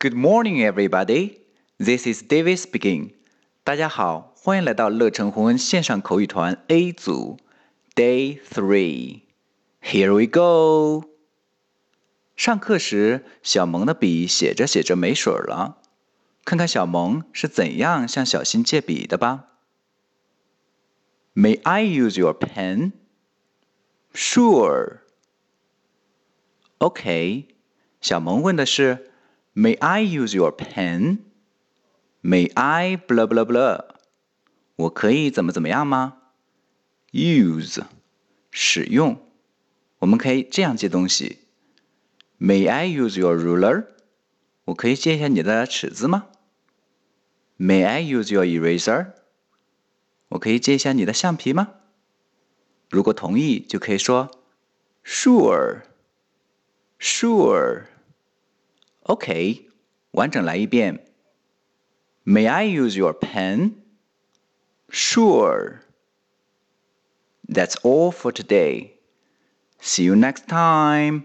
Good morning, everybody. This is David speaking. 大家好，欢迎来到乐成红恩线上口语团 A 组 Day Three. Here we go. 上课时，小萌的笔写着写着没水了。看看小萌是怎样向小新借笔的吧。May I use your pen? Sure. OK，小萌问的是，May I use your pen? May I blah blah blah？我可以怎么怎么样吗？Use，使用。我们可以这样借东西。May I use your ruler？我可以借一下你的尺子吗？May I use your eraser？我可以借一下你的橡皮吗？如果同意，就可以说 Sure。Sure. OK，完整来一遍。May I use your pen? Sure. That's all for today. See you next time.